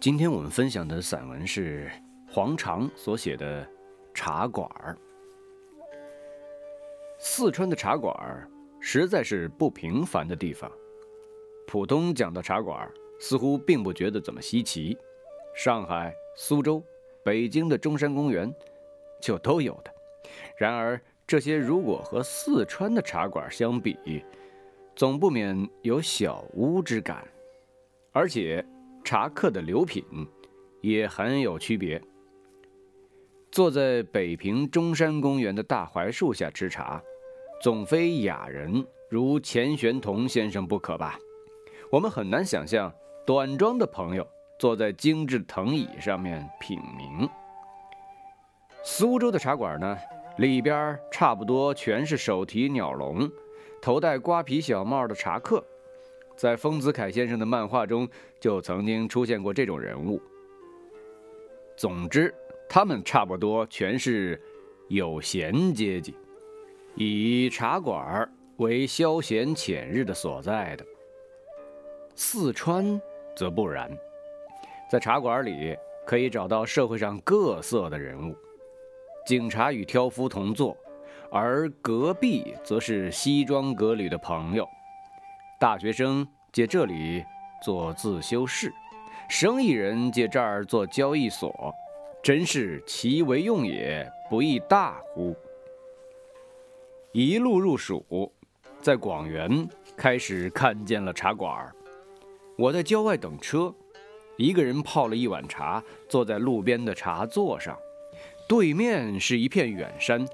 今天我们分享的散文是黄长所写的《茶馆儿》。四川的茶馆儿实在是不平凡的地方。普通讲到茶馆儿，似乎并不觉得怎么稀奇。上海、苏州、北京的中山公园就都有的。然而，这些如果和四川的茶馆相比，总不免有小屋之感，而且。茶客的流品也很有区别。坐在北平中山公园的大槐树下吃茶，总非雅人如钱玄同先生不可吧？我们很难想象短装的朋友坐在精致藤椅上面品茗。苏州的茶馆呢，里边差不多全是手提鸟笼、头戴瓜皮小帽的茶客。在丰子恺先生的漫画中，就曾经出现过这种人物。总之，他们差不多全是有闲阶级，以茶馆为消闲遣日的所在的。四川则不然，在茶馆里可以找到社会上各色的人物，警察与挑夫同坐，而隔壁则是西装革履的朋友。大学生借这里做自修室，生意人借这儿做交易所，真是其为用也不亦大乎？一路入蜀，在广元开始看见了茶馆。我在郊外等车，一个人泡了一碗茶，坐在路边的茶座上，对面是一片远山，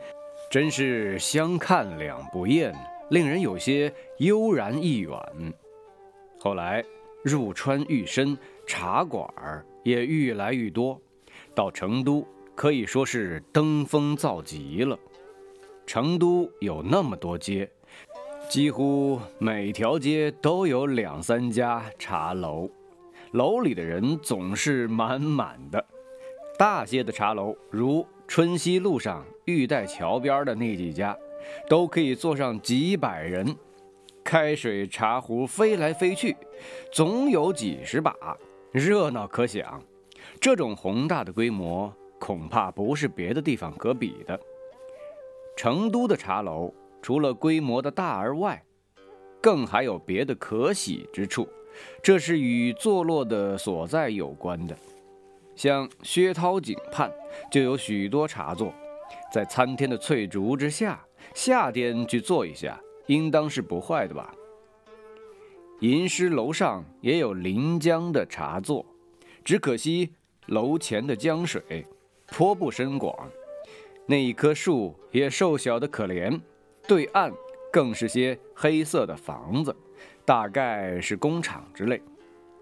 真是相看两不厌。令人有些悠然意远。后来入川愈深，茶馆儿也愈来愈多，到成都可以说是登峰造极了。成都有那么多街，几乎每条街都有两三家茶楼，楼里的人总是满满的。大些的茶楼，如春熙路上玉带桥边的那几家。都可以坐上几百人，开水茶壶飞来飞去，总有几十把，热闹可想。这种宏大的规模，恐怕不是别的地方可比的。成都的茶楼除了规模的大而外，更还有别的可喜之处，这是与坐落的所在有关的。像薛涛井畔就有许多茶座，在参天的翠竹之下。夏天去坐一下，应当是不坏的吧。吟诗楼上也有临江的茶座，只可惜楼前的江水颇不深广，那一棵树也瘦小的可怜，对岸更是些黑色的房子，大概是工厂之类，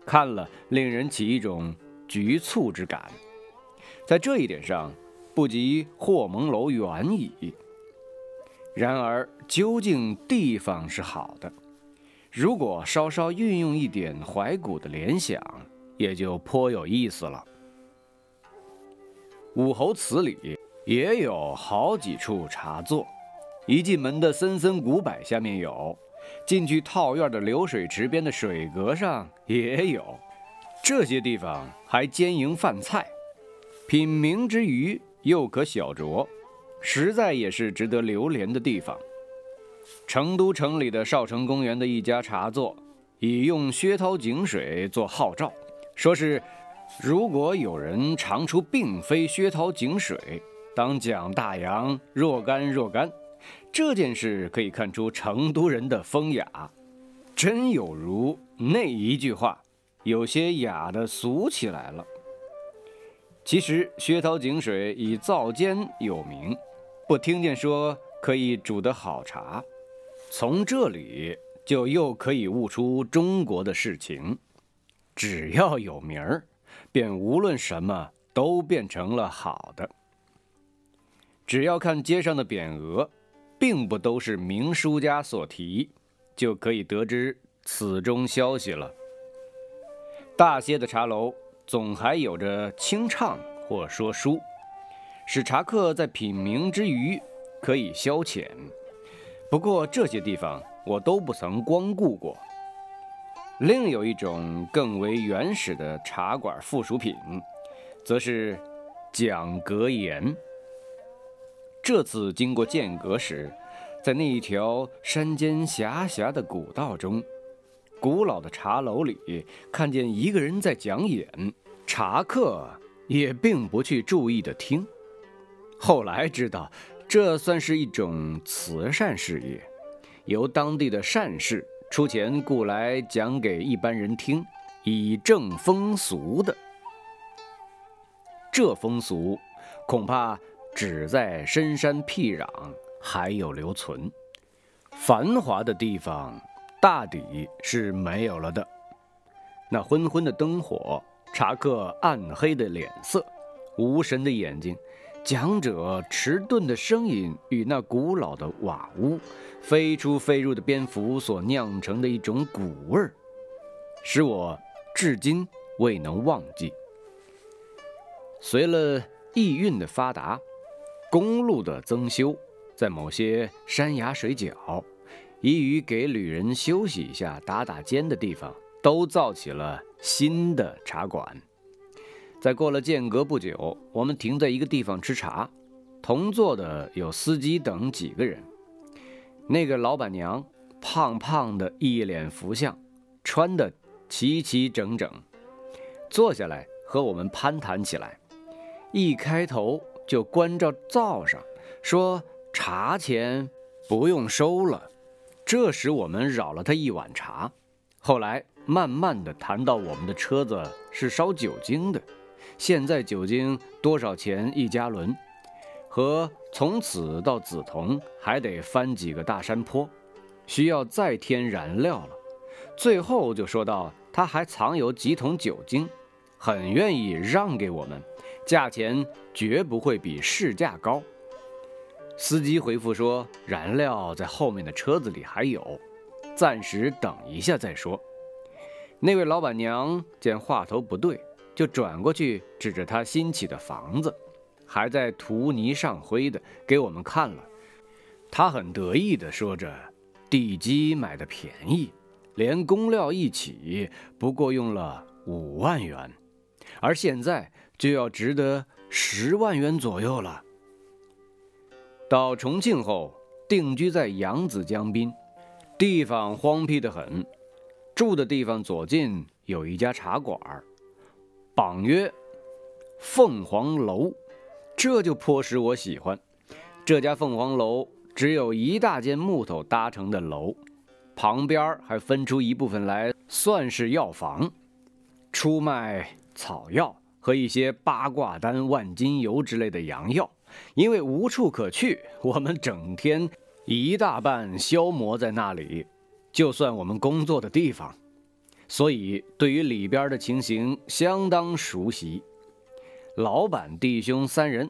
看了令人起一种局促之感。在这一点上，不及霍蒙楼远矣。然而，究竟地方是好的，如果稍稍运用一点怀古的联想，也就颇有意思了。武侯祠里也有好几处茶座，一进门的森森古柏下面有，进去套院的流水池边的水阁上也有，这些地方还兼营饭菜，品茗之余又可小酌。实在也是值得留连的地方。成都城里的少城公园的一家茶座，以用薛涛井水做号召，说是如果有人尝出并非薛涛井水，当蒋大洋若干若干。这件事可以看出成都人的风雅，真有如那一句话，有些雅的俗起来了。其实薛涛井水以造尖有名。不听见说可以煮得好茶，从这里就又可以悟出中国的事情。只要有名儿，便无论什么都变成了好的。只要看街上的匾额，并不都是名书家所题，就可以得知此中消息了。大些的茶楼总还有着清唱或说书。使茶客在品茗之余可以消遣，不过这些地方我都不曾光顾过。另有一种更为原始的茶馆附属品，则是讲格言。这次经过剑阁时，在那一条山间狭狭的古道中，古老的茶楼里，看见一个人在讲演，茶客也并不去注意的听。后来知道，这算是一种慈善事业，由当地的善士。出钱雇来讲给一般人听，以正风俗的。这风俗恐怕只在深山僻壤还有留存，繁华的地方大抵是没有了的。那昏昏的灯火，茶客暗黑的脸色，无神的眼睛。讲者迟钝的声音与那古老的瓦屋、飞出飞入的蝙蝠所酿成的一种古味儿，使我至今未能忘记。随了意运的发达，公路的增修，在某些山崖水角，宜于给旅人休息一下、打打尖的地方，都造起了新的茶馆。在过了间隔不久，我们停在一个地方吃茶，同坐的有司机等几个人。那个老板娘胖胖的，一脸福相，穿的齐齐整整，坐下来和我们攀谈起来。一开头就关照灶上，说茶钱不用收了，这时我们扰了他一碗茶。后来慢慢的谈到我们的车子是烧酒精的。现在酒精多少钱一加仑？和从此到梓潼还得翻几个大山坡，需要再添燃料了。最后就说到他还藏有几桶酒精，很愿意让给我们，价钱绝不会比市价高。司机回复说燃料在后面的车子里还有，暂时等一下再说。那位老板娘见话头不对。就转过去，指着他新起的房子，还在涂泥上灰的，给我们看了。他很得意地说着：“地基买的便宜，连工料一起，不过用了五万元，而现在就要值得十万元左右了。”到重庆后，定居在扬子江滨，地方荒僻得很，住的地方左近有一家茶馆儿。榜曰：“凤凰楼，这就颇使我喜欢。这家凤凰楼只有一大间木头搭成的楼，旁边还分出一部分来，算是药房，出卖草药和一些八卦丹、万金油之类的洋药。因为无处可去，我们整天一大半消磨在那里，就算我们工作的地方。”所以，对于里边的情形相当熟悉。老板弟兄三人，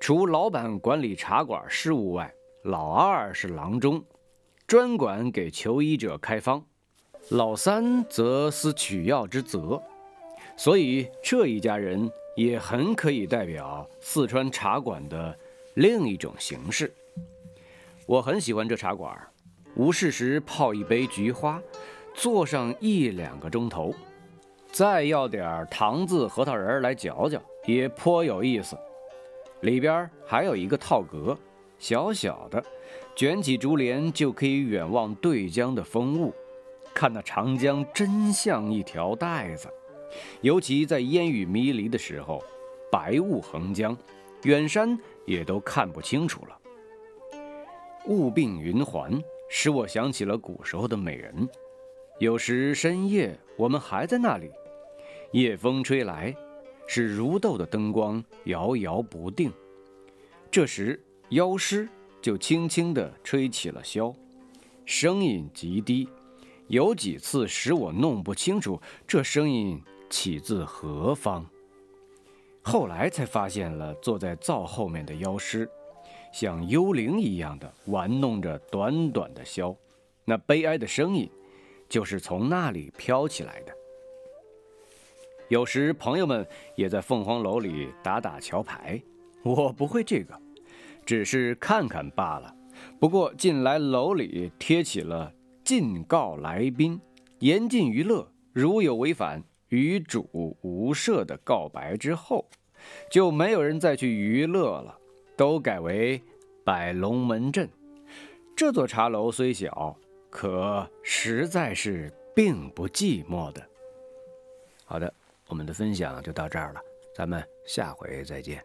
除老板管理茶馆事务外，老二是郎中，专管给求医者开方；老三则司取药之责。所以，这一家人也很可以代表四川茶馆的另一种形式。我很喜欢这茶馆，无事时泡一杯菊花。坐上一两个钟头，再要点糖渍核桃仁来嚼嚼，也颇有意思。里边还有一个套阁，小小的，卷起竹帘就可以远望对江的风物，看那长江真像一条带子。尤其在烟雨迷离的时候，白雾横江，远山也都看不清楚了。雾鬓云环，使我想起了古时候的美人。有时深夜，我们还在那里，夜风吹来，使如豆的灯光摇摇不定。这时，妖师就轻轻地吹起了箫，声音极低，有几次使我弄不清楚这声音起自何方。后来才发现了坐在灶后面的妖师，像幽灵一样的玩弄着短短的箫，那悲哀的声音。就是从那里飘起来的。有时朋友们也在凤凰楼里打打桥牌，我不会这个，只是看看罢了。不过进来楼里贴起了“禁告来宾”，严禁娱乐，如有违反，与主无赦的告白之后，就没有人再去娱乐了，都改为摆龙门阵。这座茶楼虽小，可实在是并不寂寞的。好的，我们的分享就到这儿了，咱们下回再见。